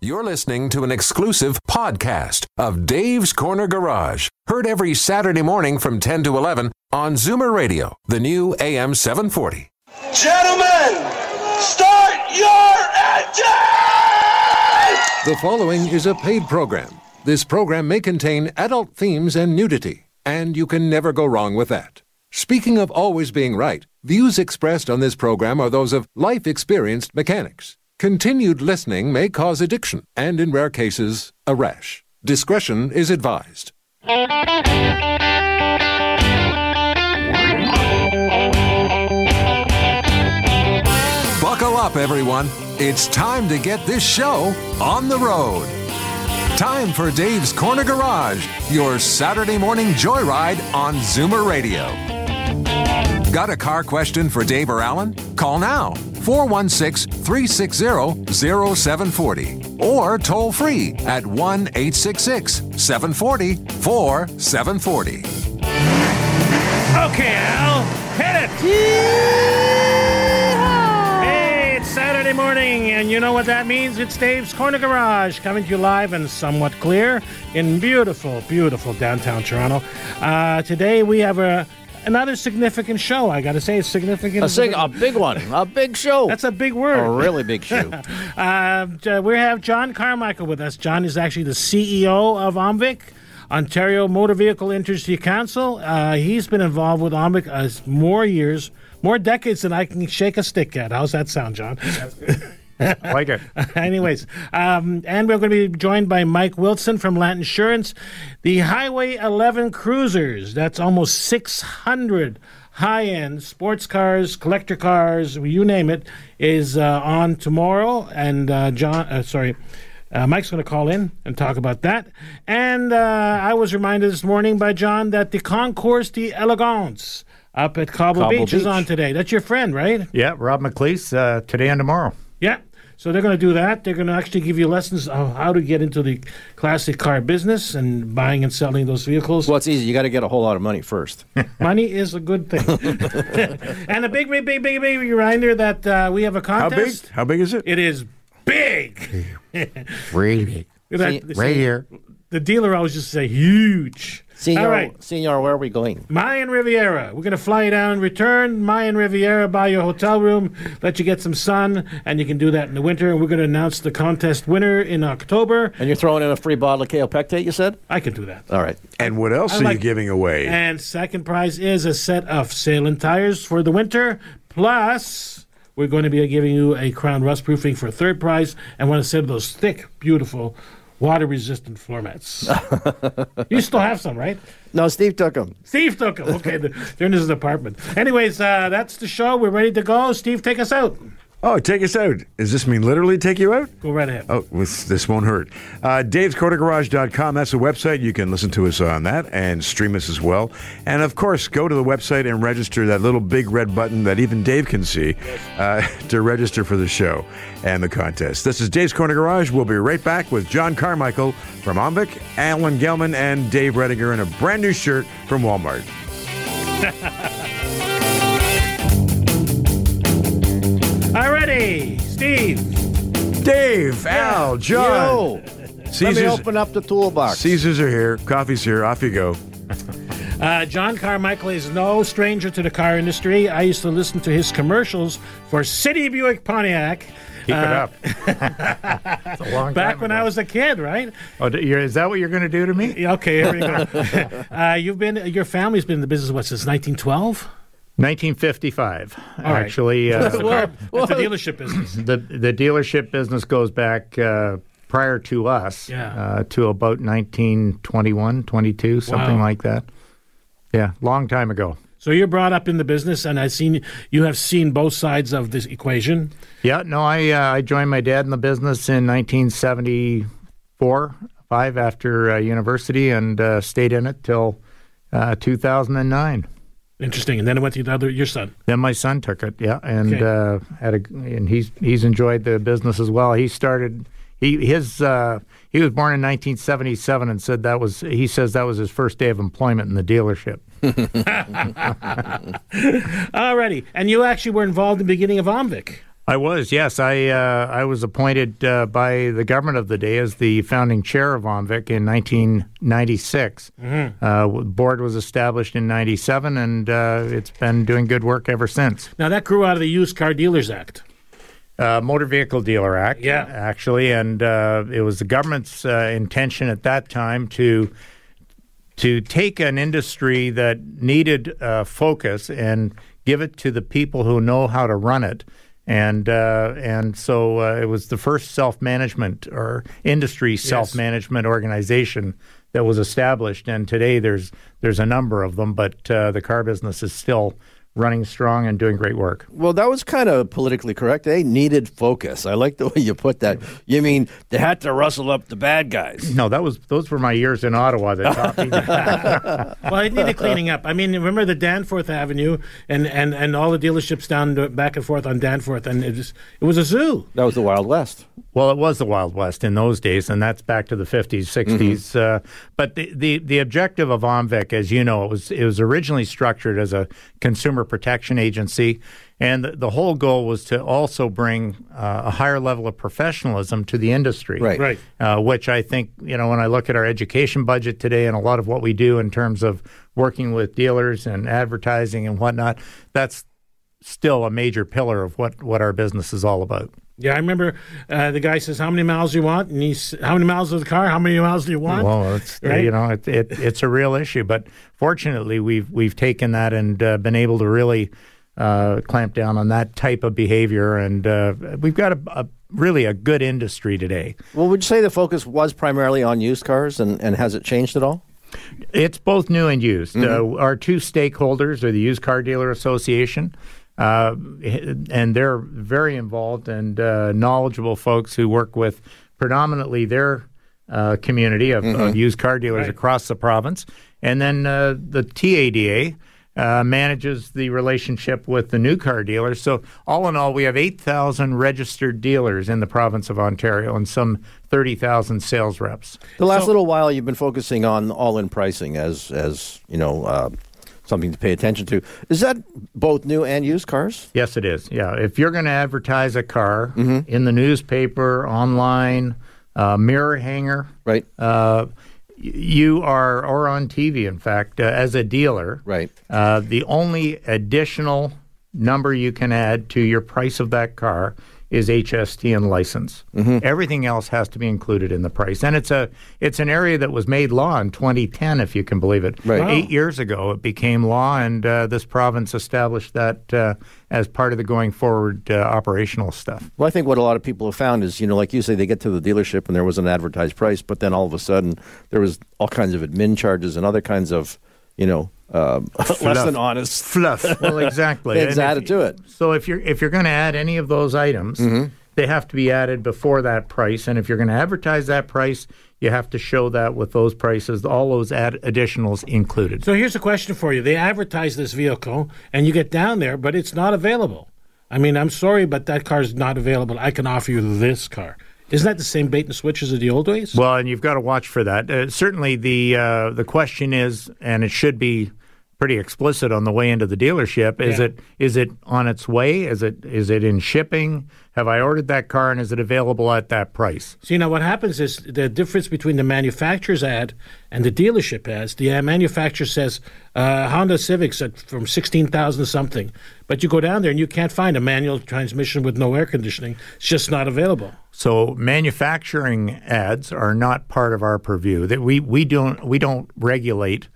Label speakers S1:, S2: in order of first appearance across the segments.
S1: You're listening to an exclusive podcast of Dave's Corner Garage, heard every Saturday morning from 10 to 11 on Zoomer Radio, the new AM 740.
S2: Gentlemen, start your engines!
S1: The following is a paid program. This program may contain adult themes and nudity, and you can never go wrong with that. Speaking of always being right, views expressed on this program are those of life experienced mechanics. Continued listening may cause addiction and, in rare cases, a rash. Discretion is advised. Buckle up, everyone. It's time to get this show on the road. Time for Dave's Corner Garage, your Saturday morning joyride on Zoomer Radio. Got a car question for Dave or Alan? Call now 416 360 0740 or toll free at 1 866 740 4740.
S3: Okay, Al, hit it! Hey, it's Saturday morning, and you know what that means? It's Dave's Corner Garage coming to you live and somewhat clear in beautiful, beautiful downtown Toronto. Uh, today we have a another significant show. I got to say, it's significant.
S4: A, sig- a big one, a big show.
S3: That's a big word.
S4: a really big show.
S3: Uh, we have John Carmichael with us. John is actually the CEO of OMVIC, Ontario Motor Vehicle Industry Council. Uh, he's been involved with OMVIC as more years, more decades than I can shake a stick at. How's that sound, John?
S5: like it.
S3: Anyways, um, and we're going to be joined by Mike Wilson from Lant Insurance. The Highway 11 Cruisers, that's almost 600 high end sports cars, collector cars, you name it, is uh, on tomorrow. And uh, John, uh, sorry. Uh, Mike's going to call in and talk about that. And uh, I was reminded this morning by John that the Concours d'Elegance up at Cobble,
S4: Cobble
S3: Beach, is on today. That's your friend, right?
S5: Yeah, Rob McLeese, uh, today and tomorrow.
S3: Yeah. So they're going to do that. They're going to actually give you lessons on how to get into the classic car business and buying and selling those vehicles.
S4: well, it's easy. You got to get a whole lot of money first.
S3: Money is a good thing. and a big, big, big, big, big reminder that uh, we have a contest.
S6: How big? How big is it?
S3: It is big.
S5: Really?
S3: That-
S5: Right here.
S3: The dealer always just say huge.
S4: Senor,
S3: All right.
S4: Senor, where are we going?
S3: Mayan Riviera. We're going to fly you down, return Mayan Riviera, buy your hotel room, let you get some sun, and you can do that in the winter. And we're going to announce the contest winner in October.
S4: And you're throwing in a free bottle of Kaopectate, you said?
S3: I can do that.
S4: All right.
S6: And what else
S3: I
S6: are
S3: like-
S6: you giving away?
S3: And second prize is a set of sail tires for the winter. Plus, we're going to be giving you a Krown rust proofing for third prize and one set of those thick, beautiful, water resistant floor mats. you still have some, right?
S4: No, Steve took them.
S3: Steve took them. Okay, the, they're in his apartment. Anyways, uh, that's the show. We're ready to go. Steve, take us out.
S6: Oh, take us out. Does this mean literally take you out?
S3: Go right ahead.
S6: Oh, this, this won't hurt. Uh, Dave'sCornerGarage.com. That's the website. You can listen to us on that and stream us as well. And of course, go to the website and register that little big red button that even Dave can see uh, to register for the show and the contest. This is Dave's Corner Garage. We'll be right back with John Carmichael from OMVIC, Alan Gelman, and Dave Redinger in a brand new shirt from Walmart.
S3: All righty, Steve.
S6: Dave, Al, John.
S4: Yo, let me open up the toolbox.
S6: Caesars are here. Coffee's here. Off you go.
S3: Uh, John Carmichael is no stranger to the car industry. I used to listen to his commercials for City Buick Pontiac.
S5: Keep
S3: Uh,
S5: it up. It's a long
S3: Back
S5: time
S3: when
S5: ago.
S3: I was a kid, right?
S5: Oh, is that what you're going to do to me?
S3: Okay, here we go. uh, you've been, your family's been in the business what since 1912.
S5: 1955.
S3: right.
S5: Actually, uh,
S3: Well, it's a dealership business.
S5: the the dealership business goes back uh, prior to us
S3: Yeah.
S5: uh, to about 1921, 22, something
S3: Wow.
S5: like that. Yeah, long time ago.
S3: So you're brought up in the business, and I've seen you have seen both sides of this equation.
S5: Yeah, no, I uh, I joined my dad in the business in 1974, five after uh, university, and uh, stayed in it till uh, 2009.
S3: Interesting. And then it went to the other, your son.
S5: Then my son took it, yeah, and
S3: Okay.
S5: uh, had a and he's he's enjoyed the business as well. He started he his uh, he was born in 1977 and said that was he says that was his first day of employment in the dealership.
S3: Alrighty. And you actually were involved in the beginning of Omvic.
S5: I was, yes. I uh, I was appointed uh, by the government of the day as the founding chair of OMVIC in 1996.
S3: Mm-hmm.
S5: Uh, board was established in 97, and uh, it's been doing good work ever since.
S3: Now that grew out of the Used Car Dealers Act.
S5: Uh, Motor Vehicle Dealer Act,
S3: Yeah.
S5: actually, and uh, it was the government's uh, intention at that time to to take an industry that needed uh, focus and give it to the people who know how to run it. And uh, and so uh, it was the first self management or industry self management organization that was established. And today there's there's a number of them, but uh, the car business is still running strong and doing great work.
S4: Well, that was kind of politically correct. They needed focus. I like the way you put that. You mean they had to rustle up the bad guys?
S5: No, that was those were my years in Ottawa that taught me. that.
S3: Well, it needed cleaning up. I mean, remember the Danforth Avenue and, and, and all the dealerships down back and forth on Danforth, and it was it was a zoo.
S4: That was the Wild West.
S5: Well, it was the Wild West in those days, and that's back to the fifties, 60s Uh, but the, the the objective of OMVIC, as you know, it was it was originally structured as a consumer protection agency, and the, the whole goal was to also bring uh, a higher level of professionalism to the industry.
S4: Right.
S3: Right.
S5: Uh, which I think, you know, when I look at our education budget today and a lot of what we do in terms of working with dealers and advertising and whatnot, that's still a major pillar of what, what our business is all about.
S3: Yeah, I remember uh, the guy says, "How many miles do you want?" And he's, "How many miles of the car? How many miles do you want?"
S5: Well, it's
S3: Right?
S5: you know it, it, it's a real issue, but fortunately we've we've taken that and uh, been able to really uh, clamp down on that type of behavior, and uh, we've got a, a really a good industry today.
S4: Well, would you say the focus was primarily on used cars, and, and has it changed at all?
S5: It's both new and used. Uh, our two stakeholders are the Used Car Dealer Association, uh, and they're very involved and uh, knowledgeable folks who work with predominantly their uh, community of, of used car dealers
S3: Right.
S5: across the province. And then uh, the TADA uh, manages the relationship with the new car dealers. So, all in all, we have 8,000 registered dealers in the province of Ontario and some 30,000 sales reps.
S4: The last little while, you've been focusing on all-in pricing as as you know uh, something to pay attention to. Is that both new and used cars?
S5: Yes, it is. Yeah, if you're going to advertise a car
S4: Mm-hmm.
S5: in the newspaper, online, uh, mirror hanger,
S4: Right.
S5: uh, you are, or on TV, in fact, uh, as a dealer,
S4: Right.
S5: Uh, the only additional number you can add to your price of that car is HST and license.
S4: Mm-hmm.
S5: Everything else has to be included in the price, and it's a it's an area that was made law in 2010, if you can believe it.
S4: Right. Wow.
S5: Eight years ago, it became law, and uh, this province established that uh, as part of the going forward uh, operational stuff.
S4: Well, I think what a lot of people have found is, you know, like you say, they get to the dealership and there was an advertised price, but then all of a sudden there was all kinds of admin charges and other kinds of, you know, um, less than honest
S6: Fluff.
S5: Well, exactly.
S4: things
S5: And if
S4: added
S5: you-
S4: to it.
S5: So if you're if you're going to add any of those items,
S4: Mm-hmm.
S5: they have to be added before that price. And if you're going to advertise that price, you have to show that with those prices, all those add additionals included.
S3: So here's a question for you: They advertise this vehicle, and you get down there, but it's not available. I mean, I'm sorry, but that car is not available. I can offer you this car. Isn't that the same bait and switch as the old days?
S5: Well, and you've got to watch for that. Uh, certainly, the uh, the question is, and it should be pretty explicit on the way into the dealership. Is
S3: Yeah.
S5: it is it on its way? Is it is it in shipping? Have I ordered that car, and is it available at that price?
S3: So, you know, what happens is the difference between the manufacturer's ad and the dealership ads. The uh, manufacturer says uh, Honda Civics at from sixteen thousand something, but you go down there and you can't find a manual transmission with no air conditioning. It's just not available.
S5: So manufacturing ads are not part of our purview. That we we don't we don't regulate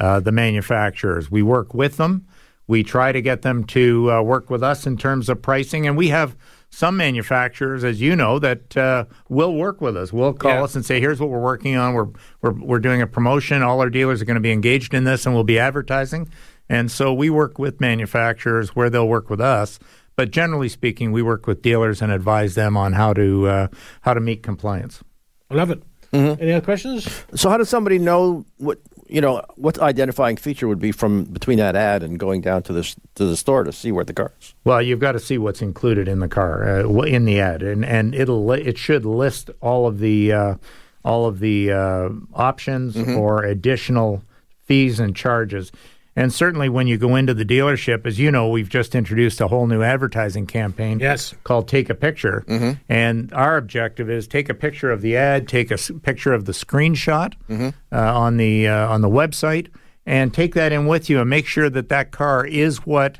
S5: uh, the manufacturers. We work with them. We try to get them to uh, work with us in terms of pricing, and we have some manufacturers, as you know, that uh, will work with us. Will call
S3: Yeah.
S5: us and say, "Here's what we're working on. We're we're we're doing a promotion. All our dealers are going to be engaged in this, and we'll be advertising." And so we work with manufacturers where they'll work with us. But generally speaking, we work with dealers and advise them on how to uh, how to meet compliance.
S3: I love it. Any other questions?
S4: So how does somebody know what you know what identifying feature would be from between that ad and going down to the to the store to see where the car is?
S5: Well, you've got to see what's included in the car, uh, in the ad, and and it'll it should list all of the uh, all of the uh, options or additional fees and charges. And certainly when you go into the dealership, as you know, we've just introduced a whole new advertising campaign
S3: Yes.
S5: called Take a Picture. And our objective is take a picture of the ad, take a s- picture of the screenshot uh, on the uh, on the website, and take that in with you and make sure that that car is what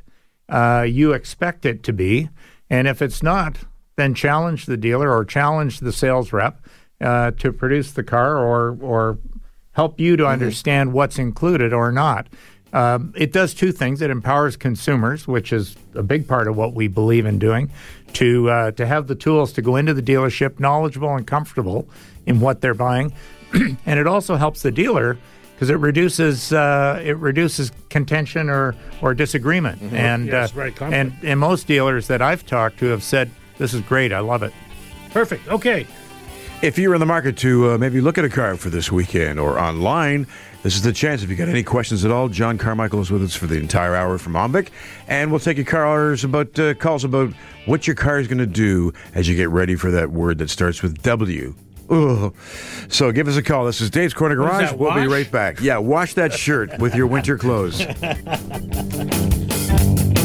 S5: uh, you expect it to be. And if it's not, then challenge the dealer or challenge the sales rep uh, to produce the car or or help you to understand what's included or not. Um, it does two things. It empowers consumers, which is a big part of what we believe in doing, to uh, to have the tools to go into the dealership knowledgeable and comfortable in what they're buying, and it also helps the dealer because it reduces uh, it reduces contention or or disagreement. And
S3: Yes,
S5: uh,
S3: right,
S5: and and most dealers that I've talked to have said this is great. I love it.
S3: Perfect. Okay.
S6: If you're in the market to uh, maybe look at a car for this weekend or online, this is the chance. If you got any questions at all, John Carmichael is with us for the entire hour from OMVIC, and we'll take your callers about uh, calls about what your car is going to do as you get ready for that word that starts with W. Ugh. So give us a call. This is Dave's Corner Garage. We'll be right back. Yeah, wash that shirt with your winter clothes.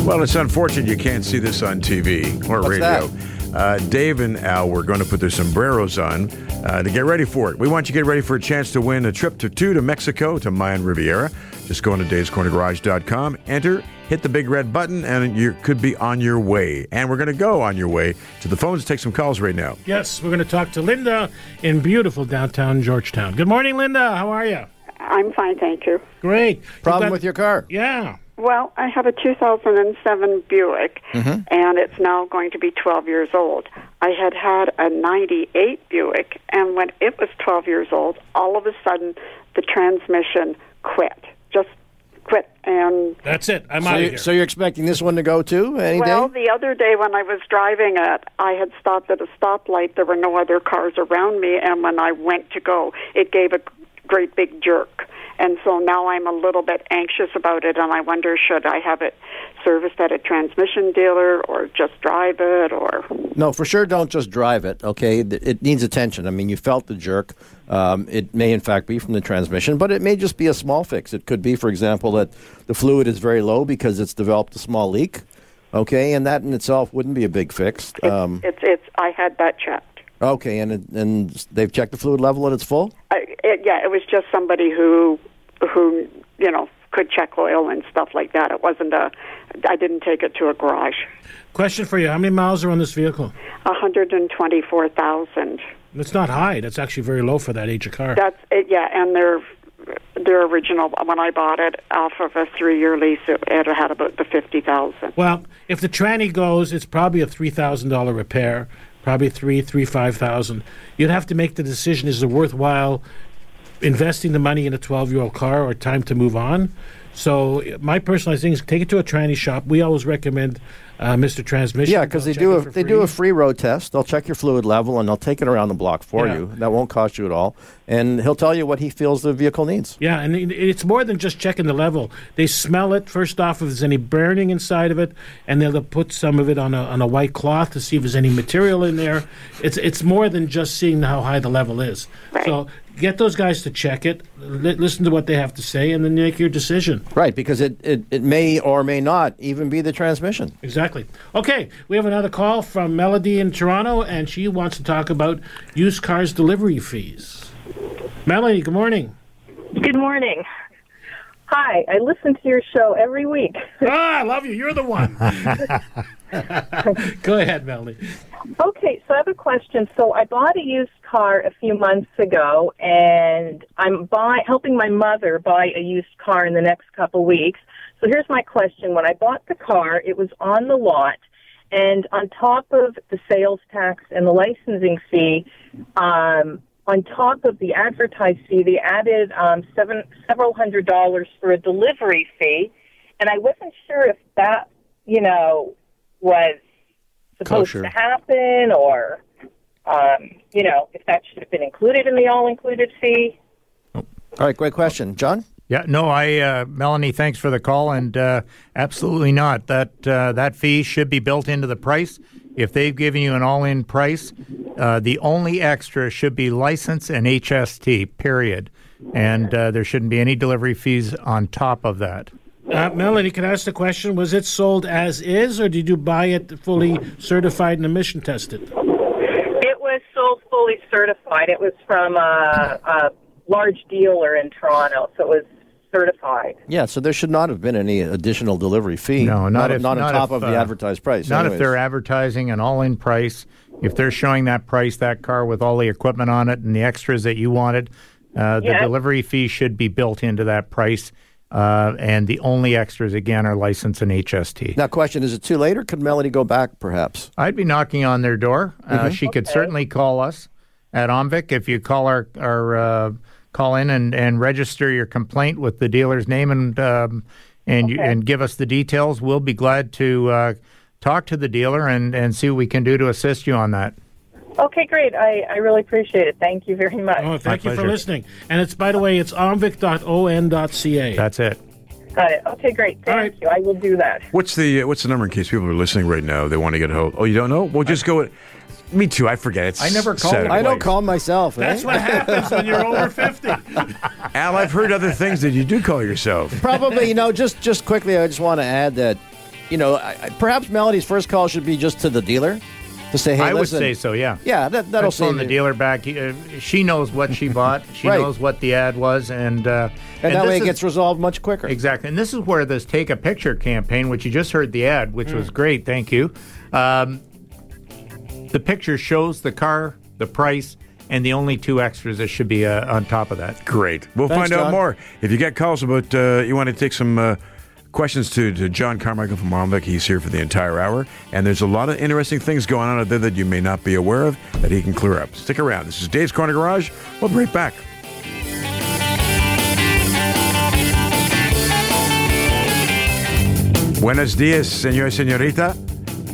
S6: Well, it's unfortunate you can't see this on TV or
S4: What's
S6: radio.
S4: that?
S6: Uh, Dave and Al were going to put their sombreros on uh, to get ready for it. We want you to get ready for a chance to win a trip to two to Mexico to Mayan Riviera. Just go into davescornergarage.com, enter, hit the big red button, and you could be on your way. And we're going to go on your way to the phones to take some calls right now.
S3: Yes, we're going to talk to Linda in beautiful downtown Georgetown. Good morning, Linda. How are you?
S7: I'm fine, thank you.
S3: Great. You
S4: Problem
S3: got-
S4: with your car?
S3: Yeah.
S7: Well, I have a 2007 Buick, mm-hmm. and it's now going to be 12 years old. I had had a 98 Buick, and when it was 12 years old, all of a sudden the transmission quit. Just quit. And,
S3: That's it. I'm
S4: So,
S3: out of
S4: you,
S3: here.
S4: so you're expecting this one to go too any
S7: well,
S4: day?
S7: the other day when I was driving it, I had stopped at a stoplight. There were no other cars around me, and when I went to go, it gave a great big jerk. And so now I'm a little bit anxious about it, and I wonder should I have it serviced at a transmission dealer or just drive it or.
S4: No, for sure. Don't just drive it. Okay, it needs attention. I mean, you felt the jerk. Um, it may, in fact, be from the transmission, but it may just be a small fix. It could be, for example, that the fluid is very low because it's developed a small leak. Okay, and that in itself wouldn't be a big fix.
S7: It's,
S4: Um,
S7: it's, it's, I had that checked.
S4: Okay, and and they've checked the fluid level and it's full.
S7: I, it, yeah, it was just somebody who, who, you know, could check oil and stuff like that. It wasn't a, I didn't take it to a garage.
S3: Question for you. How many miles are on this vehicle?
S7: 124,000.
S3: That's not high. That's actually very low for that age of car.
S7: That's it, yeah, and their their original when I bought it off of a three year lease, it, it had about the fifty thousand.
S3: Well, if the tranny goes, it's probably a three thousand dollar repair, probably three, three, five thousand. You'd have to make the decision: is it worthwhile investing the money in a twelve year old car, or time to move on? So, my personal thing is take it to a tranny shop. We always recommend uh, Mr. Transmission.
S4: Yeah, because
S3: They'll
S4: they
S3: check
S4: do a they do a
S3: free.
S4: free road test. They'll check your fluid level and they'll take it around the block for
S3: Yeah.
S4: you. That won't cost you at all, and he'll tell you what he feels the vehicle needs.
S3: Yeah, and it's more than just checking the level. They smell it first off if there's any burning inside of it, and they'll put some of it on a on a white cloth to see if there's any material in there. It's it's more than just seeing how high the level is. So get those guys to check it, li- listen to what they have to say, and then make your decision.
S4: Right, because it, it, it may or may not even be the transmission.
S3: Exactly. Okay, we have another call from Melody in Toronto, and she wants to talk about used cars delivery fees. Melody, good morning.
S8: Good morning. Hi, I listen to your show every week.
S3: ah, I love you. You're the one. Go ahead, Melody.
S8: Okay, so I have a question. So I bought a used car a few months ago, and I'm buy, helping my mother buy a used car in the next couple weeks. So here's my question. When I bought the car, it was on the lot, and on top of the sales tax and the licensing fee, um, on top of the advertised fee, they added um, seven several hundred dollars for a delivery fee, and I wasn't sure if that, you know, was supposed
S4: Kosher.
S8: to happen, or um, you know, if that should have been included in the all-included fee.
S4: All right, great question, John.
S5: Yeah, no, I, uh, Melanie, thanks for the call, and uh, absolutely not. That uh, that fee should be built into the price. If they've given you an all-in price, uh, the only extra should be license and HST. Period, and uh, there shouldn't be any delivery fees on top of that.
S3: Uh, Melanie, can I ask the question? Was it sold as is, or did you buy it fully certified and emission tested?
S8: It was sold fully certified. It was from a, a large dealer in Toronto, so it was certified.
S4: Yeah, so there should not have been any additional delivery fee.
S5: No, not if-
S4: not,
S5: not
S4: on top
S5: if,
S4: of the
S5: uh,
S4: advertised price.
S5: Not if they're advertising an all-in price. If they're showing that price, that car with all the equipment on it and the extras that you wanted, uh, the
S8: Yeah.
S5: delivery fee should be built into that price. Uh, and the only extras again are license and HST.
S4: Now, question: Is it too late, or could Melody go back? Perhaps.
S5: I'd be knocking on their door. Uh,
S4: Mm-hmm.
S5: She could certainly call us at Omvic if you call our our uh, call in and, and register your complaint with the dealer's name and um, and you, and give us the details. We'll be glad to uh, talk to the dealer and, and see what we can do to assist you on that.
S8: Okay, great. I, I really appreciate it. Thank you very much.
S3: Oh, thank you for listening. And it's, by the way, it's omvic.on.ca.
S5: That's it.
S8: Got it. Okay, great. Thank
S3: All right.
S8: you. I will do that.
S6: What's the uh, what's the number in case people are listening right now? They want to get a hold. Oh, you don't know? Well, just go. With, me too. I forget. It's
S5: I never call.
S6: Saturday.
S4: I don't call myself.
S3: That's
S4: eh?
S3: what happens when you're over 50.
S6: Al, I've heard other things that you do call yourself.
S4: Probably, you know, just just quickly, I just want to add that, you know, I, I- perhaps Melody's first call should be just to the dealer to say, "Hey,
S5: I would
S4: listen."
S5: say so. Yeah.
S4: Yeah, that that'll
S5: I'd phone the
S4: you.
S5: dealer back. Uh, She knows what she bought. She
S4: Right.
S5: knows what the ad was, and uh,
S4: and, that way it
S5: is-
S4: gets resolved much quicker.
S5: Exactly. And this is where this take a picture campaign, which you just heard the ad, which was great, thank you. Um, the picture shows the car, the price, and the only two extras that should be uh, on top of that.
S6: Great. We'll
S4: Thanks,
S6: find out
S4: John.
S6: more. If you get calls about, uh, you want to take some uh, questions to, to John Carmichael from Rombeck, he's here for the entire hour. And there's a lot of interesting things going on out there that you may not be aware of that he can clear up. Stick around. This is Dave's Corner Garage. We'll be right back. Buenos dias, senor, senorita.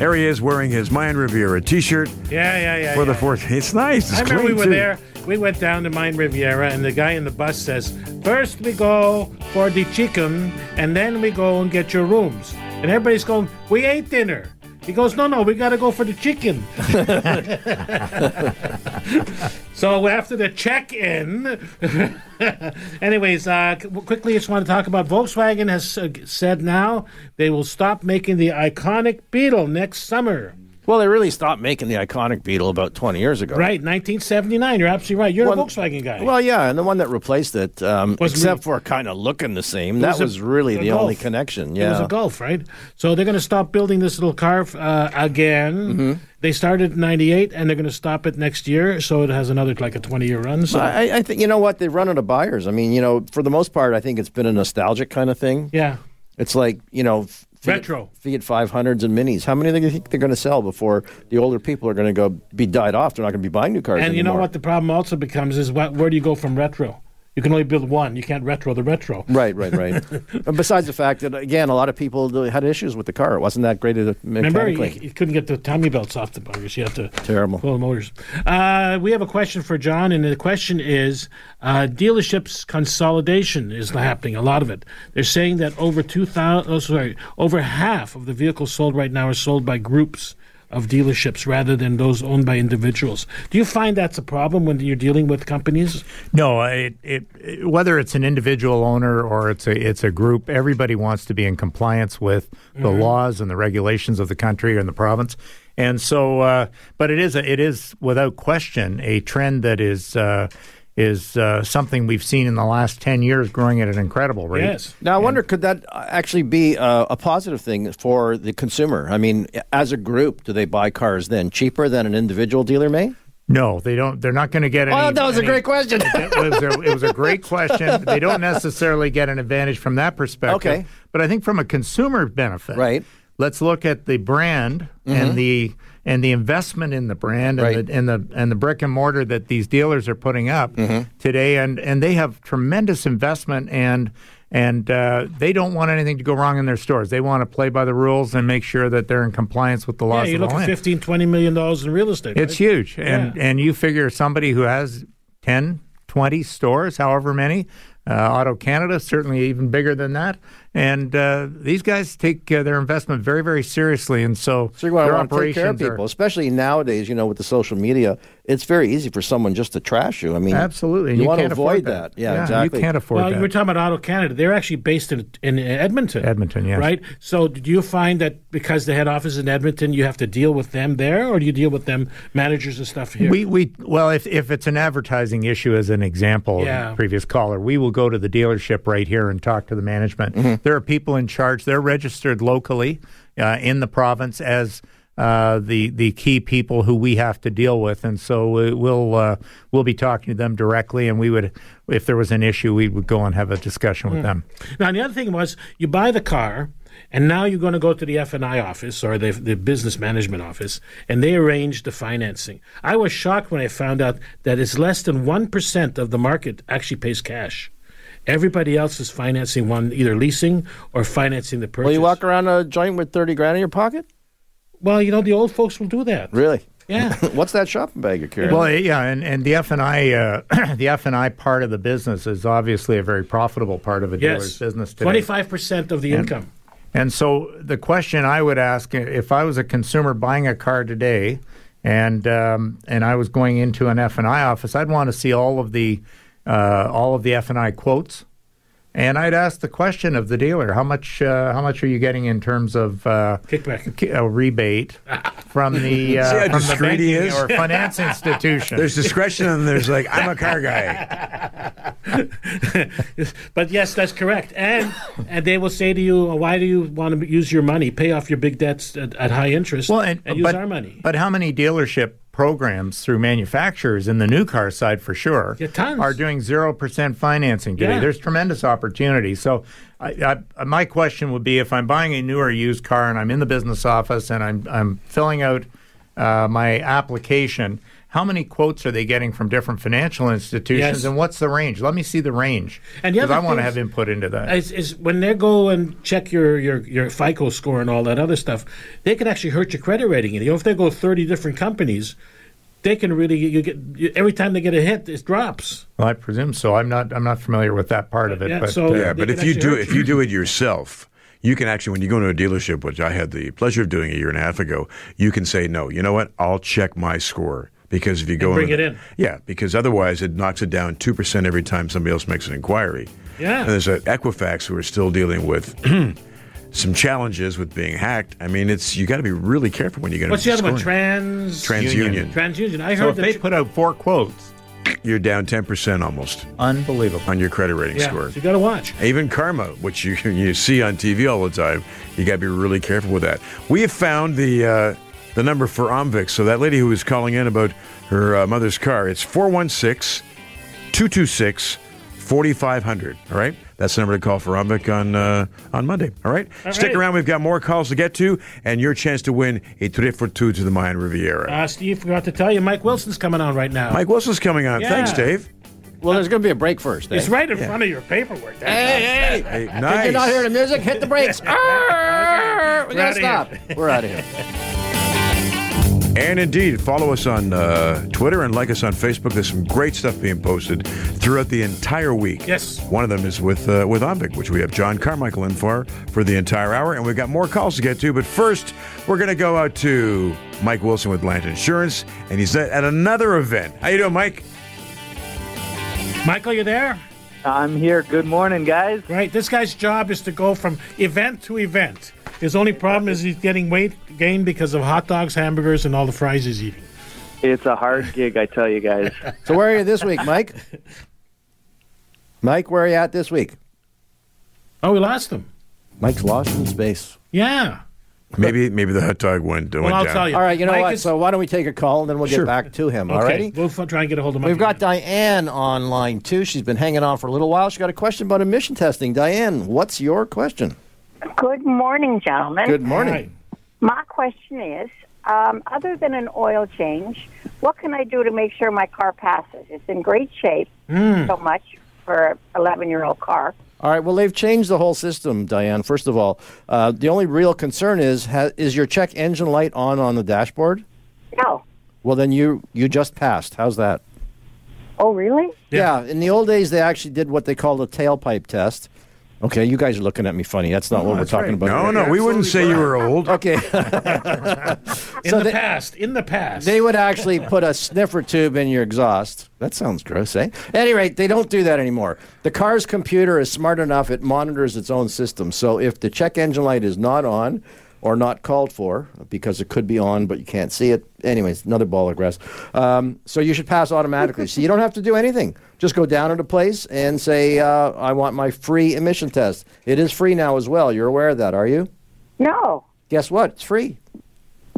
S6: There he is wearing his Mayan Riviera t-shirt
S3: Yeah, yeah, yeah.
S6: for the fourth. It's nice. It's
S3: I remember we were
S6: too.
S3: there. We went down to Mayan Riviera, and the guy in the bus says, First we go for the chicken, and then we go and get your rooms. And everybody's going, We ate dinner. He goes, No, no, we got to go for the chicken. so after the check in, anyways, uh, quickly, I just want to talk about Volkswagen has uh, said now they will stop making the iconic Beetle next summer.
S4: Well, they really stopped making the iconic Beetle about 20 years ago.
S3: Right, 1979. You're absolutely right. You're
S4: Well,
S3: a Volkswagen guy.
S4: Well, yeah, and the one that replaced it, um, except for kind of looking the same, that
S3: was a-
S4: was really the only connection.
S3: Yeah, It was a Golf, right? So they're going to stop building this little car uh, again.
S4: Mm-hmm.
S3: They started in '98, and they're going to stop it next year. So it has another like a 20 year run. So
S4: I, I think you know what they run out of buyers. I mean, you know, for the most part, I think it's been a nostalgic kind of thing.
S3: yeah,
S4: It's like you know, Fiat,
S3: Retro.
S4: Fiat 500s and Minis. How many do you think they're going to sell before the older people are going to go be died off? They're not going to be buying new cars
S3: and you know what the problem also becomes is what, where do you go from retro? You can only build one. You can't retro the retro.
S4: Right, right, right. And Besides the fact that again, a lot of people had issues with the car. It wasn't that great at
S3: Remember, you, you couldn't get the timing belts off the buggers. You had to
S4: Terrible.
S3: pull the motors. Uh, we have a question for John, and the question is: uh, dealerships consolidation is happening. A lot of it. They're saying that over two thousand, oh, sorry, over half of the vehicles sold right now are sold by groups of dealerships rather than those owned by individuals. Do you find that's a problem when you're dealing with companies?
S5: No, it, it, whether it's an individual owner or it's a it's a group, everybody wants to be in compliance with the laws and the regulations of the country and the province. And so, uh, but it is a, it is without question a trend that is uh, is uh, something we've seen in the last ten years, growing at an incredible rate.
S3: Yes.
S4: Now, I wonder, could that actually be uh, a positive thing for the consumer? I mean, as a group, do they buy cars then cheaper than an individual dealer may?
S5: No, they don't. They're not going to get any.
S4: Oh, that was a great question.
S5: it, was a, it was a great question. They don't necessarily get an advantage from that perspective.
S4: Okay.
S5: But I think from a consumer benefit,
S4: Right. Mm-hmm.
S5: Let's look at the brand and the and the investment in the brand and,
S4: Right.
S5: the, and the and the brick and mortar that these dealers are putting up
S4: Mm-hmm.
S5: today, and and they have tremendous investment and. And uh, they don't want anything to go wrong in their stores. They want to play by the rules and make sure that they're in compliance with the laws.
S3: Yeah,
S5: laws
S3: you
S5: of
S3: look at
S5: land.
S3: 15, 20 million dollars in real estate.
S5: It's
S3: right?
S5: huge. And
S3: Yeah.
S5: and you figure somebody who has 10, 20 stores, however many, uh, Auto Canada, certainly even bigger than that, And uh, these guys take uh, their investment very, very seriously, and so,
S4: So you want
S5: their
S4: to want to take care of
S5: operations are-
S4: people, especially nowadays. You know, with the social media, it's very easy for someone just to trash you. I mean,
S5: Absolutely,
S4: you,
S5: you
S4: want to avoid
S5: that.
S4: that. Yeah,
S5: Yeah,
S4: exactly.
S5: you can't afford
S3: Well,
S5: that.
S3: you were talking about Auto Canada. They're actually based in in Edmonton.
S5: Edmonton, yes.
S3: Right. So, do you find that because the head office is in Edmonton, you have to deal with them there, or do you deal with them managers and stuff here?
S5: We we well, if if it's an advertising issue, as an example,
S3: Yeah.
S5: previous caller, we will go to the dealership right here and talk to the management.
S3: Mm-hmm.
S5: There are people in charge. They're registered locally uh, in the province as. Uh, the the key people who we have to deal with, and so we- we'll uh, we'll be talking to them directly, and we would, if there was an issue, we would go and have a discussion with them.
S3: Now, the other thing was you buy the car, and now you're going to go to the F and I office or the the business management office, and they arrange the financing. I was shocked when I found out that it's less than one percent of the market actually pays cash. Everybody else is financing one, either leasing or financing the purchase.
S4: Will you walk around a joint with thirty grand in your pocket?
S3: Well, you know, the old folks will do that.
S4: Really?
S3: Yeah.
S4: What's that shopping bag you're carrying?
S5: Well, yeah, and, and the F and I, uh, the F and I part of the business is obviously a very profitable part of a dealer's business today.
S3: Twenty-five percent of the income.
S5: And so the question I would ask, if I was a consumer buying a car today, and um, and I was going into an F and I office, I'd want to see all of the uh, all of the F and I quotes, and I'd ask the question of the dealer: How much uh, how much are you getting in terms of uh,
S3: Kickback.
S5: ki- a rebate from the uh, from the banking
S6: is?
S5: or finance institution?
S6: There's discretion and there's like, I'm a car guy.
S3: but yes, that's correct. And and they will say to you, "Why do you want to use your money? Pay off your big debts at, at high interest,
S5: well, and,
S3: use
S5: but,
S3: our money."
S5: But how many dealership programs through manufacturers in the new car side for sure
S3: Yeah,
S5: are doing zero percent financing today?
S3: Yeah.
S5: There's tremendous opportunity. So, I, I, my question would be: if I'm buying a new or used car and I'm in the business office and I'm I'm filling out uh, my application. How many quotes are they getting from different financial institutions,
S3: Yes.
S5: and what's the range? Let me see the range,
S3: And the
S5: because I want to have
S3: is-
S5: input into that.
S3: is, is when they go and check your, your, your FICO score and all that other stuff, they can actually hurt your credit rating. You know, if they go thirty different companies, they can really you get you, every time they get a hit, it drops.
S5: Well, I presume so. I'm not. I'm not familiar with that part of it.
S3: Yeah,
S5: but
S3: so-
S5: uh,
S6: Yeah, but if you do if
S3: you.
S6: you do it yourself, you can actually when you go into a dealership, which I had the pleasure of doing a year and a half ago, you can say no. You know what? I'll check my score because if you go
S3: bring
S6: in,
S3: it in.
S6: yeah, because otherwise it knocks it down two percent every time somebody else makes an inquiry.
S3: Yeah.
S6: and there's a Equifax who are still dealing with. Some challenges with being hacked. I mean, it's you got to be really careful when you get.
S3: What's the
S6: into
S3: other one?
S6: scoring.
S3: Trans
S6: TransUnion.
S3: TransUnion. I
S5: so
S3: heard
S5: if they
S3: you-
S5: put out four quotes,
S6: You're down ten percent almost
S5: unbelievable.
S6: on your credit rating
S3: yeah,
S6: score.
S3: so you got to watch.
S6: Even karma, which you you see on TV all the time, you got to be really careful with that. We have found the uh, the number for Omvix. So that lady who was calling in about her uh, mother's car, it's 416 226 4500. All right? That's the number to call for Omvic on uh, on Monday. All right? Stick
S3: right.
S6: around. We've got more calls to get to and your chance to win a trip for two to the Mayan Riviera.
S3: Uh, Steve forgot to tell you, Mike Wilson's coming on right now.
S6: Mike Wilson's coming on.
S3: Yeah.
S6: Thanks, Dave.
S4: well, there's going to be a break first. Eh?
S3: it's right in front of your paperwork.
S4: Hey, hey!
S6: Hey,
S4: If
S6: nice.
S4: you're not hearing the music, hit the brakes. Arr! we gotta
S3: outta
S4: stop. We're out of here.
S6: And indeed, follow us on uh, Twitter and like us on Facebook. There's some great stuff being posted throughout the entire week.
S3: Yes.
S6: One of them is with uh, with Omvic, which we have John Carmichael in for for the entire hour, and we've got more calls to get to. But first, we're going to go out to Mike Wilson with Lant Insurance, and he's at, at another event. How you doing, Mike?
S3: Michael, you there?
S9: I'm here. Good morning, guys.
S3: Right. This guy's job is to go from event to event. His only problem is he's getting weight gain because of hot dogs, hamburgers, and all the fries he's eating.
S9: It's a hard gig, I tell you guys.
S4: So where are you this week, Mike? Mike, where are you at this week?
S3: Oh, we lost him.
S4: Mike's lost in space.
S3: Yeah.
S6: Maybe maybe the hot dog went, went
S3: Well, I'll
S6: down.
S3: tell you.
S4: All right, you know
S3: Mike
S4: what?
S3: is-
S4: So why don't we take a call and then we'll
S3: Sure.
S4: get back to him. All righty?
S3: We'll f- try and get a hold of Mike.
S4: We've got
S3: again.
S4: Diane on line two. She's been hanging on for a little while. She got a question about emission testing. Diane, what's your question?
S10: Good morning, gentlemen.
S4: Good morning.
S10: My question is um, other than an oil change, what can I do to make sure my car passes? It's in great shape,
S3: Hmm.
S10: so much for an 11 year old car.
S4: All right. Well, they've changed the whole system, Diane. First of all, uh, the only real concern is ha- is your check engine light on on the dashboard?
S10: No.
S4: Well, then you you just passed. How's that?
S10: Oh, really?
S4: Yeah. In the old days, they actually did what they called a tailpipe test, Okay, you guys are looking at me funny. That's not what we're talking
S5: right.
S4: about.
S6: No, no, we wouldn't say you were old.
S4: Okay.
S3: In
S4: So
S3: the
S4: they-
S3: past, in the past.
S4: They would actually put a sniffer tube in your exhaust. That sounds gross, eh? At any rate, they don't do that anymore. The car's computer is smart enough, it monitors its own system. So if the check engine light is not on or not called for, because it could be on, but you can't see it. Anyways, another ball of grass. Um, so you should pass automatically. so you don't have to do anything. Just go down into place and say, uh, I want my free emission test. It is free now as well. You're aware of that, are you?
S10: No.
S4: Guess what? It's free.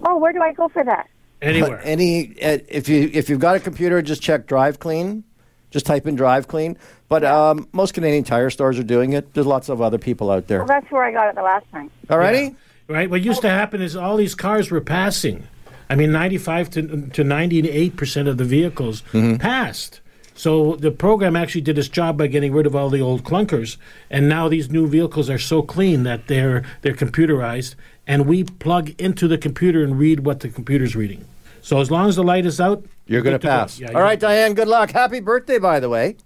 S10: Oh, where do I go for that?
S3: Anywhere.
S4: But any uh, if you if you've got a computer, just check Drive Clean. Just type in Drive Clean. But um, most Canadian tire stores are doing it. There's lots of other people out there.
S10: Well, that's where I got it the last time.
S4: Alrighty.
S3: Right. What used to happen is all these cars were passing. I mean, ninety-five to to ninety-eight percent of the vehicles
S4: Mm-hmm.
S3: passed. So the program actually did its job by getting rid of all the old clunkers, and now these new vehicles are so clean that they're they're computerized, and we plug into the computer and read what the computer's reading. So as long as the light is out,
S4: You're going
S3: good
S4: to
S3: go.
S4: pass.
S3: Yeah,
S4: All
S3: you're-
S4: Diane. Good luck. Happy birthday, by the way.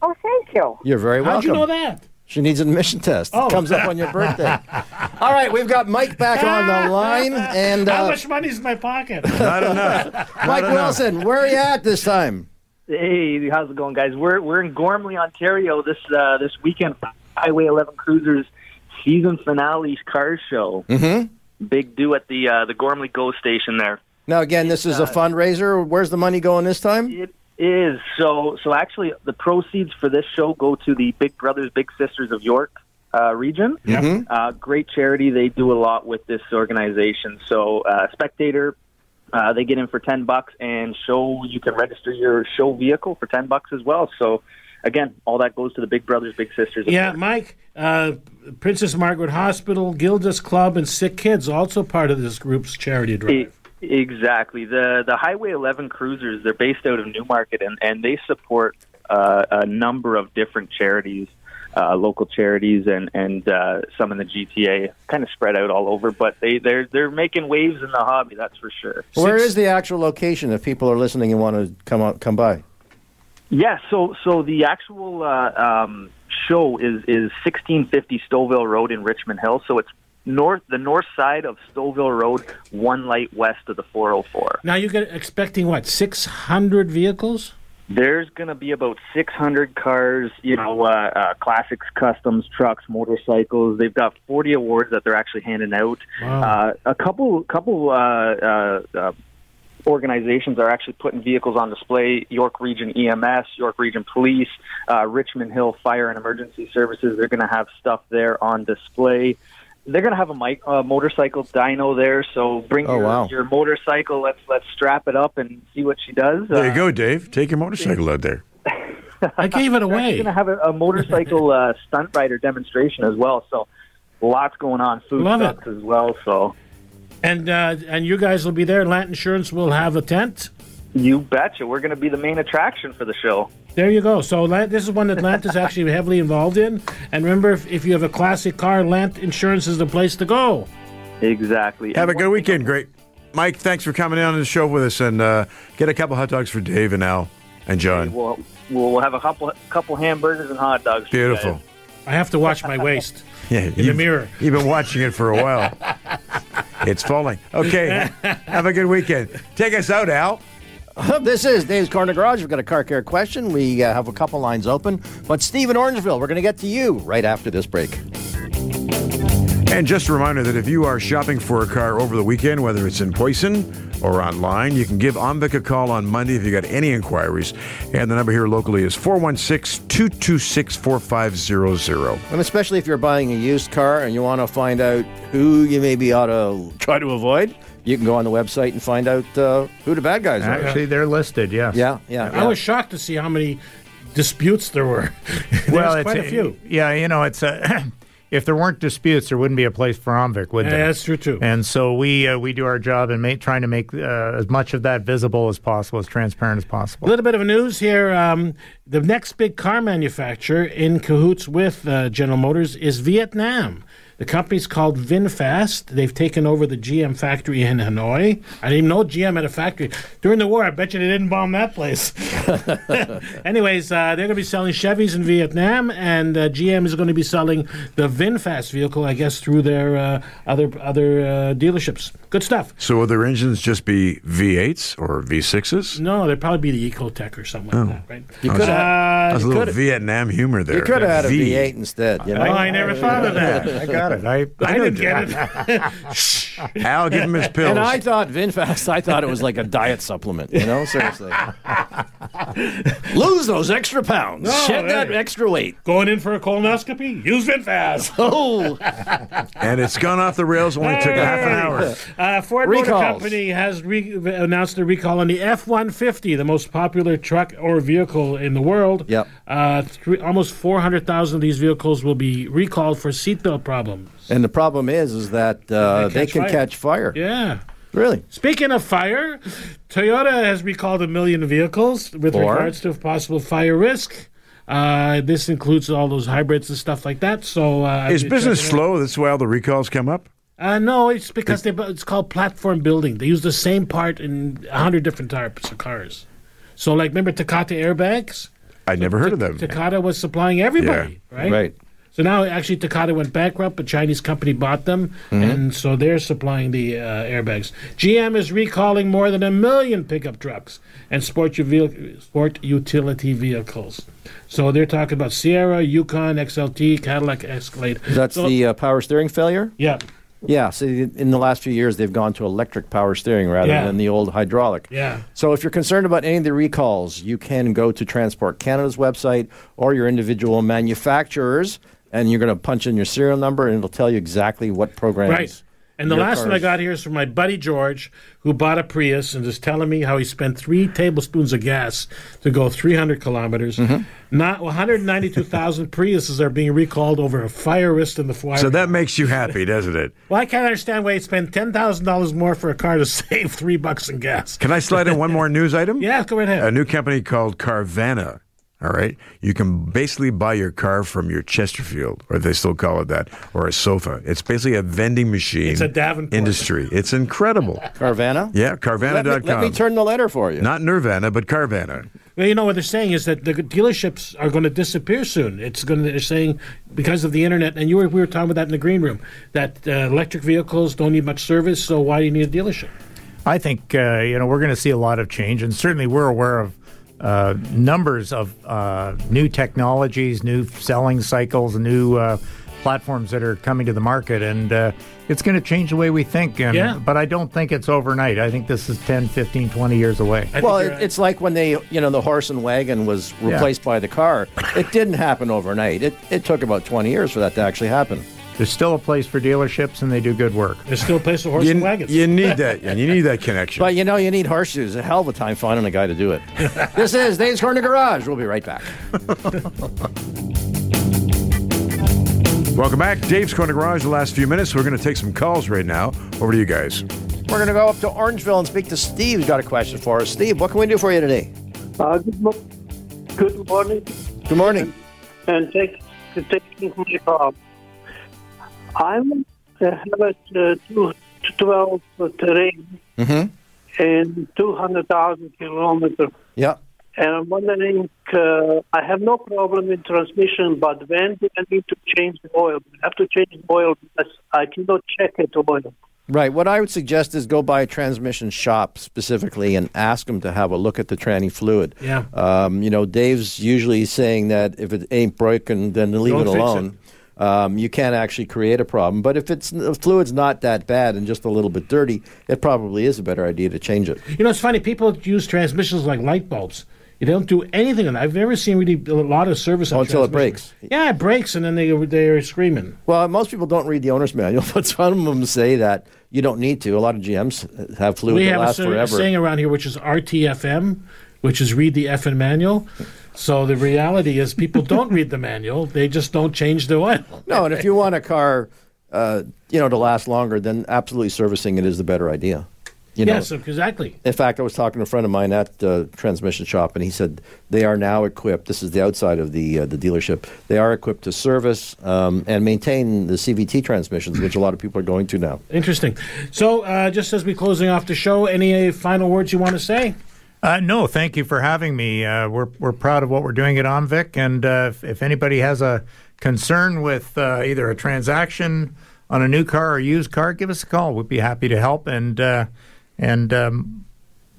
S10: Oh, thank you.
S4: You're very welcome.
S3: How'd you know that?
S4: She needs an admission test.
S3: Oh.
S4: It comes up on your birthday. All right, we've got Mike back on the line, and
S3: How
S4: uh,
S3: much money's in my pocket?
S6: Not enough.
S4: Mike Wilson. Where are you at this time?
S9: Hey, how's it going, guys? We're we're in Gormley, Ontario this uh, this weekend. Highway 11 Cruisers season finale car show.
S4: Mm-hmm.
S9: Big do at the uh, the Gormley Go station there.
S4: Now, again, this is a fundraiser. Where's the money going this time?
S9: It is so. So actually, the proceeds for this show go to the Big Brothers Big Sisters of York uh, region.
S4: Mhm.
S9: Uh, great charity. They do a lot with this organization. So, uh, spectator. Uh, they get in for ten bucks, and show you can register your show vehicle for ten bucks as well. So, again, all that goes to the Big Brothers Big Sisters. Of
S3: Yeah,
S9: York.
S3: Mike, uh, Princess Margaret Hospital, Gilda's Club, and Sick Kids also part of this group's charity drive.
S9: E- Exactly. The the Highway 11 cruisers, they're based out of Newmarket, and, and they support uh, a number of different charities, uh, local charities, and and uh, some in the GTA, kind of spread out all over. But they they're they're making waves in the hobby, that's for sure.
S4: Where is the actual location if people are listening and want to come out, come by?
S9: Yeah, so so the actual uh, um, show is is 1650 Stouffville Road in Richmond Hill. So it's north the north side of Stouffville Road, one light west of the 404.
S3: Now you're expecting what six hundred vehicles?
S9: There's going to be about 600 cars, you know, uh, uh, classics, customs, trucks, motorcycles. They've got 40 awards that they're actually handing out.
S3: Wow.
S9: Uh, a couple, couple uh, uh, uh, organizations are actually putting vehicles on display. York Region EMS, York Region Police, uh, Richmond Hill Fire and Emergency Services. They're going to have stuff there on display. They're going to have a mic, uh, motorcycle dyno there, so bring
S4: Oh,
S9: your,
S4: wow.
S9: your motorcycle. Let's let's strap it up and see what she does.
S6: There
S9: Uh,
S6: you go, Dave. Take your motorcycle out there.
S3: I gave it away.
S9: They're going to have a, a motorcycle uh, stunt rider demonstration as well. So lots going on, food
S3: Love
S9: trucks as well. So
S3: And uh, and you guys will be there. Lant Insurance will have a tent.
S9: you betcha, we're going to be the main attraction for the show.
S3: There you go. So this is one that Lant is actually heavily involved in. And remember, if, if you have a classic car, Lant Insurance is the place to go.
S9: Exactly.
S6: Have a good weekend. Great. Mike, thanks for coming on the show with us and uh, get a couple hot dogs for Dave and Al and John.
S9: We'll, we'll have a couple couple hamburgers and hot dogs.
S6: Beautiful.
S9: guys.
S3: I have to watch my waist.
S6: Yeah,
S3: in the mirror.
S6: You've been watching it for a while. it's falling. Okay. Have a good weekend. Take us out, Al.
S4: This is Dave's Corner Garage. We've got a car care question. We uh, have a couple lines open. But Steve in Orangeville, we're going to get to you right after this break.
S6: And just a reminder that if you are shopping for a car over the weekend, whether it's in Poison or online, you can give OMVIC a call on Monday if you got any inquiries. And the number here locally is 416 226 4500.
S4: And especially if you're buying a used car and you want to find out who you maybe ought to try to avoid, you can go on the website and find out uh, who the bad guys are.
S5: Actually, they're listed. Yes.
S4: Yeah, yeah.
S3: I was shocked to see how many disputes there were. There
S5: well,
S3: was
S5: it's
S3: quite a few.
S5: Yeah, you know, it's a. if there weren't disputes, there wouldn't be a place for OMVIC, would
S3: Yeah,
S5: there?
S3: that's true too.
S5: And so we uh, we do our job in ma- trying to make uh, as much of that visible as possible, as transparent as possible.
S3: A little bit of news here. Um, the next big car manufacturer in cahoots with uh, General Motors is Vietnam. The company's called VinFast. They've taken over the GM factory in Hanoi. I didn't even know GM had a factory during the war. I bet you they didn't bomb that place. Anyways, uh, they're going to be selling Chevys in Vietnam, and uh, GM is going to be selling the VinFast vehicle, I guess, through their uh, other other uh, dealerships. Good stuff.
S6: So will their engines just be V8s or V6s?
S3: No, they'd probably be the Ecotec or something like that, right?
S4: You could have.
S6: That's a little Vietnam humor there.
S4: You could have had a V8 instead. You know?
S3: Oh, I never thought of that.
S5: I got it. I,
S3: I
S5: know
S3: didn't get it.
S6: Al, give him his pills.
S4: And I thought VinFast, I thought it was like a diet supplement. You know, seriously. Lose those extra pounds.
S3: No,
S4: Shed that extra weight.
S3: Going in for a colonoscopy? Use VinFast.
S4: Oh,
S6: and it's gone off the rails. Only took a half an hour.
S3: Uh, Ford Motor Company has re- announced a recall on the F-150, the most popular truck or vehicle in the world.
S4: Yep.
S3: Uh, three, almost 400,000 of these vehicles will be recalled for seatbelt problems.
S4: And the problem is, is that uh,
S3: They
S4: they can
S3: fire.
S4: catch fire.
S3: Yeah.
S4: Really.
S3: Speaking of fire, Toyota has recalled a million vehicles with
S4: Or?
S3: regards to possible fire risk. Uh, this includes all those hybrids and stuff like that. So, uh,
S6: Is business
S3: checking it.
S6: slow? That's why all the recalls come up.
S3: Uh, no, it's because they, it's called platform building. They use the same part in a hundred different types of cars. So, like, remember Takata airbags?
S6: I never heard of them.
S3: Takata was supplying everybody, right?
S4: Right.
S3: So now, actually, Takata went bankrupt. A Chinese company bought them, and so they're supplying the uh, airbags. GM is recalling more than a million pickup trucks and sport, uvi- sport utility vehicles. So they're talking about Sierra, Yukon, XLT, Cadillac Escalade.
S4: That's
S3: So-
S4: the uh, power steering failure?
S3: yeah,
S4: Yeah. So in the last few years, they've gone to electric power steering rather
S3: Yeah.
S4: than the old hydraulic.
S3: yeah.
S4: So if you're concerned about any of the recalls, you can go to Transport Canada's website or your individual manufacturers, and you're going to punch in your serial number, and it'll tell you exactly what program.
S3: Right. And the
S4: your
S3: last one I got here is from my buddy George, who bought a Prius and is telling me how he spent three tablespoons of gas to go 300 kilometers.
S4: Mm-hmm.
S3: Not 192,000 Priuses are being recalled over a fire risk in the fire.
S6: So that makes you happy, doesn't it?
S3: well, I can't understand why he spent ten thousand dollars more for a car to save three bucks in gas.
S6: Can I slide in one more news item?
S3: Yeah, go right ahead.
S6: A new company called Carvana. All right. You can basically buy your car from your Chesterfield, or they still call it that, or a sofa. It's basically a vending machine
S3: It's a Davenport.
S6: industry. It's incredible.
S4: Carvana?
S6: Yeah,
S4: Let
S6: Carvana.com.
S4: me, let me turn the letter for you.
S6: Not Nirvana, but Carvana.
S3: Well, you know what they're saying is that the dealerships are going to disappear soon. It's going. To, they're saying because of the internet, and you were we were talking about that in the green room that uh, electric vehicles don't need much service. So why do you need a dealership?
S5: I think uh, you know we're going to see a lot of change, and certainly we're aware of uh, numbers of uh, new technologies, new selling cycles, new uh, platforms that are coming to the market, and uh, it's going to change the way we think. And,
S3: Yeah.
S5: But I don't think it's overnight. I think this is 10, 15, 20 years away.
S3: I
S4: well, it, it's like when they, you know, the horse and wagon was replaced by the car. It didn't happen overnight. It, it took about 20 years for that to actually happen.
S5: There's still a place for dealerships, and they do good work.
S3: there's still a place for horse
S6: You,
S3: and wagons.
S6: you need that. And you need that connection.
S4: But you know, you need horseshoes. A hell of a time finding a guy to do it. this is Dave's Corner Garage. We'll be right back.
S6: Welcome back. Dave's Corner Garage, the last few minutes. We're going to take some calls right now. Over to you guys.
S4: We're going to go up to Orangeville and speak to Steve. Who's got a question for us. Steve, what can we do for you today?
S11: Uh, good, mo- good morning,
S4: Good morning.
S11: and thanks for taking my call. I'm uh, have a uh, two, 12 terrain
S4: Mm-hmm.
S11: and 200,000 kilometers.
S4: Yeah.
S11: And I'm wondering, uh, I have no problem in transmission, but when do I need to change the oil? I have to change the oil because I cannot check it oil.
S4: Right. What I would suggest is go by a transmission shop specifically and ask them to have a look at the tranny fluid.
S3: Yeah.
S4: Um, you know, Dave's usually saying that if it ain't broken, then leave
S3: Don't
S4: it
S3: fix it.
S4: Um, you can't actually create a problem. But if it's the fluid's not that bad and just a little bit dirty, it probably is a better idea to change it.
S3: You know, it's funny. People use transmissions like light bulbs. You don't do anything on it. I've never seen really a lot of service
S4: Oh, until it breaks.
S3: Yeah, it breaks, and then they they're screaming.
S4: Well, most people don't read the owner's manual, but some of them say that you don't need to. A lot of GMs have fluid
S3: we
S4: that
S3: have a
S4: lasts
S3: say-
S4: forever.
S3: saying around here, which is RTFM, which is read the effing manual. So the reality is, people don't read the manual; they just don't change the oil.
S4: No, and if you want a car, uh, you know, to last longer, then absolutely servicing it is the better idea. You know,
S3: yes, exactly.
S4: In fact, I was talking to a friend of mine at uh, transmission shop, and he said they are now equipped. This is the outside of the uh, the dealership. They are equipped to service um, and maintain the CVT transmissions, which a lot of people are going to now.
S3: Interesting. So, uh, just as we're closing off the show, any final words you want to say?
S5: Uh, no, thank you for having me. Uh, we're we're proud of what we're doing at OMVIC, and uh, if, if anybody has a concern with uh, either a transaction on a new car or used car, give us a call. We'd be happy to help, and uh, and um,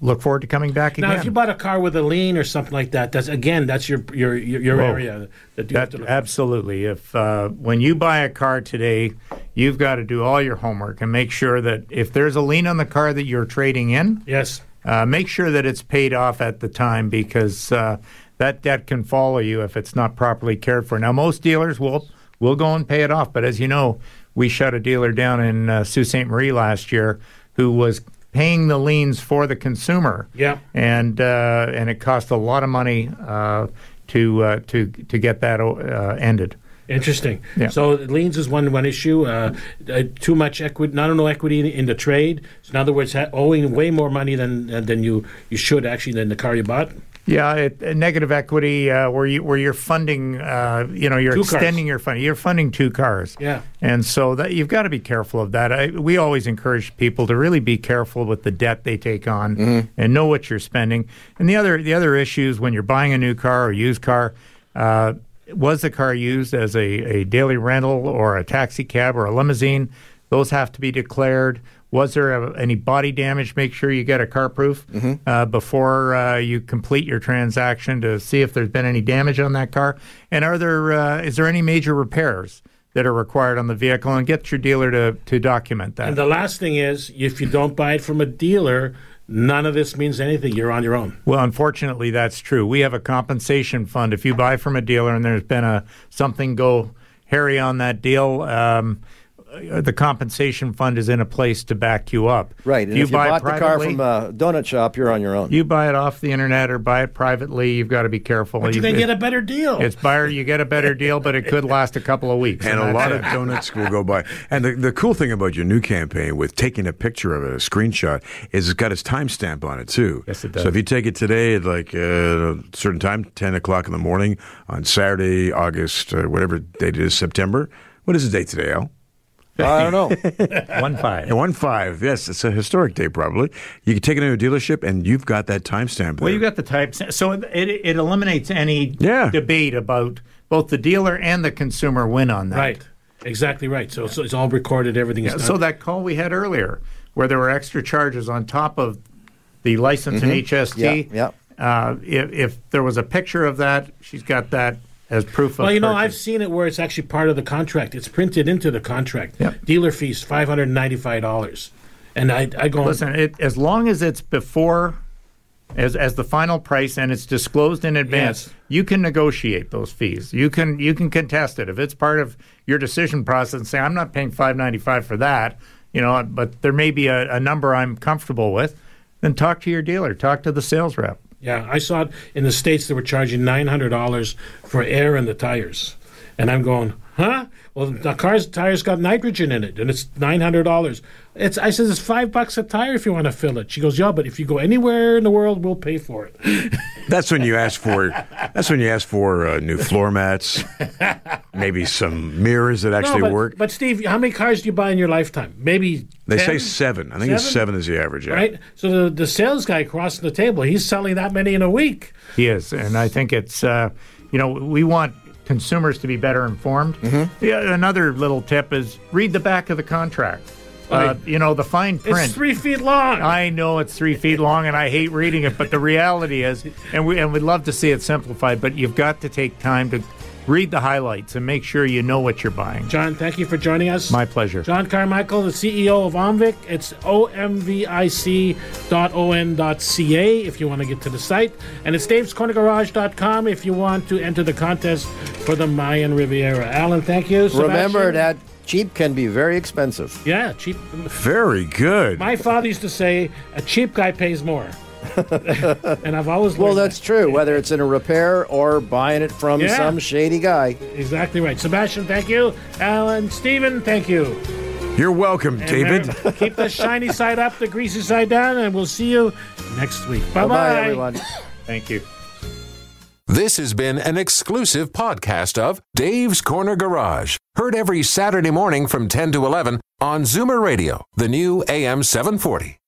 S5: look forward to coming back again.
S3: Now, if you bought a car with a lien or something like that, that's again that's your your your, your area that
S5: That, absolutely. If uh, when you buy a car today, you've got to do all your homework and make sure that if there's a lien on the car that you're trading in,
S3: Yes.
S5: Uh, make sure that it's paid off at the time because uh, that debt can follow you if it's not properly cared for. Now, most dealers will will go and pay it off, but as you know, we shut a dealer down in uh, Sault Ste. Marie last year who was paying the liens for the consumer.
S3: Yeah.
S5: and uh, and it cost a lot of money uh, to uh, to to get that uh, ended.
S3: Interesting.
S5: Yeah.
S3: So liens is one one issue. Uh, uh, too much equity, not enough equity in, in the trade. So in other words, ha- owing way more money than uh, than you you should actually than the car you bought.
S5: Yeah, it, uh, negative equity uh, where you where you're funding, uh, you know, you're
S3: Two cars.
S5: extending your funding. You're funding two cars.
S3: Yeah.
S5: and so that you've got to be careful of that. I, we always encourage people to really be careful with the debt they take on
S3: Mm-hmm.
S5: and know what you're spending. And the other the other issues when you're buying a new car or used car. Uh, was the car used as a, a daily rental or a taxi cab or a limousine? Those have to be declared. Was there a, any body damage? Make sure you get a CarProof uh, before uh, you complete your transaction to see if there's been any damage on that car. And are there uh, is there any major repairs that are required on the vehicle? And get your dealer to to document that.
S3: And the last thing is, if you don't buy it from a dealer, none of this means anything. You're on your own.
S5: Well, unfortunately, that's true. We have a compensation fund. If you buy from a dealer and there's been a something go hairy on that deal, um, the compensation fund is in a place to back you up.
S4: Right, and if you,
S5: buy
S4: bought the car from a donut shop, you're on your own.
S5: you buy it off the internet or buy it privately, you've got to be careful.
S3: But you can get a better deal.
S5: It's buyer, you get a better deal, but it could last a couple of weeks.
S6: and a lot
S5: it.
S6: of donuts will go by. And the, the cool thing about your new campaign with taking a picture of it, a screenshot, is it's got its timestamp on it too.
S5: Yes, it does.
S6: So if you take it today at like uh, a certain time, ten o'clock in the morning on Saturday, August, uh, whatever date it is, September. What is the date today, Al?
S4: I don't know.
S5: one five.
S6: Yeah, one five. Yes, it's a historic day probably. You can take it to a dealership, and you've got that timestamp.
S5: Well,
S6: there.
S5: you got the type, so it, it eliminates any
S6: Yeah.
S5: debate about both the dealer and the consumer win on that.
S3: right. Exactly right. So, so it's all recorded. Everything is
S5: Yeah,
S3: done.
S5: so that call we had earlier, where there were extra charges on top of the license and HST.
S4: Yeah,
S5: Uh, if, if there was a picture of that, she's got that as proof of.
S3: Well, you know, I've seen it where it's actually part of the contract. It's printed into the contract.
S5: Yep.
S3: Dealer fees five hundred and ninety-five dollars, and I I go
S5: Listen, it, as long as it's before, as as the final price and it's disclosed in advance,
S3: Yes.
S5: you can negotiate those fees. You can you can contest it if it's part of your decision process. and Say, I'm not paying five ninety five for that. You know, but there may be a, a number I'm comfortable with. Then talk to your dealer. Talk to the sales rep.
S3: Yeah, I saw it in the states. They were charging nine hundred dollars for air in the tires, and I'm going, huh? Well, the car's tires got nitrogen in it, and it's nine hundred dollars. It's I says it's five bucks a tire if you want to fill it. She goes, yeah, but if you go anywhere in the world, we'll pay for it.
S6: That's when you ask for. That's when you ask for uh, new floor mats, maybe some mirrors that actually
S3: No, but,
S6: work.
S3: But Steve, how many cars do you buy in your lifetime? Maybe
S6: They
S3: 10?
S6: say seven. I think it's seven is the average. Yeah.
S3: right? So the, the sales guy crossing the table, he's selling that many in a week.
S5: He is, and I think it's uh, you know we want consumers to be better informed.
S3: Mm-hmm.
S5: Yeah, another little tip is read the back of the contract. Uh, you know the fine print.
S3: It's three feet long.
S5: I know it's three feet long, and I hate reading it. But the reality is, and we and we'd love to see it simplified, but you've got to take time to read the highlights and make sure you know what you're buying.
S3: John, thank you for joining us.
S5: My pleasure.
S3: John Carmichael, the CEO of OMVIC. It's omvic.on.ca if you want to get to the site. And it's davescornergarage.com if you want to enter the contest for the Mayan Riviera. Alan, thank you.
S4: Remember that cheap can be very expensive.
S3: Yeah, cheap.
S6: Very good.
S3: My father used to say, a cheap guy pays more. and I've always
S4: Well,
S3: learned
S4: that's true. Whether it's in a repair or buying it from
S3: Yeah.
S4: some shady guy.
S3: exactly right. Sebastian, thank you. Alan, Stephen, thank you.
S6: You're welcome,
S3: And uh,
S6: David.
S3: remember, keep the shiny side up, the greasy side down, and we'll see you next week. Bye
S4: Bye-bye,
S3: bye.
S4: everyone.
S5: Thank you.
S1: This has been an exclusive podcast of Dave's Corner Garage. Heard every Saturday morning from 10 to 11 on Zoomer Radio, the new AM 740.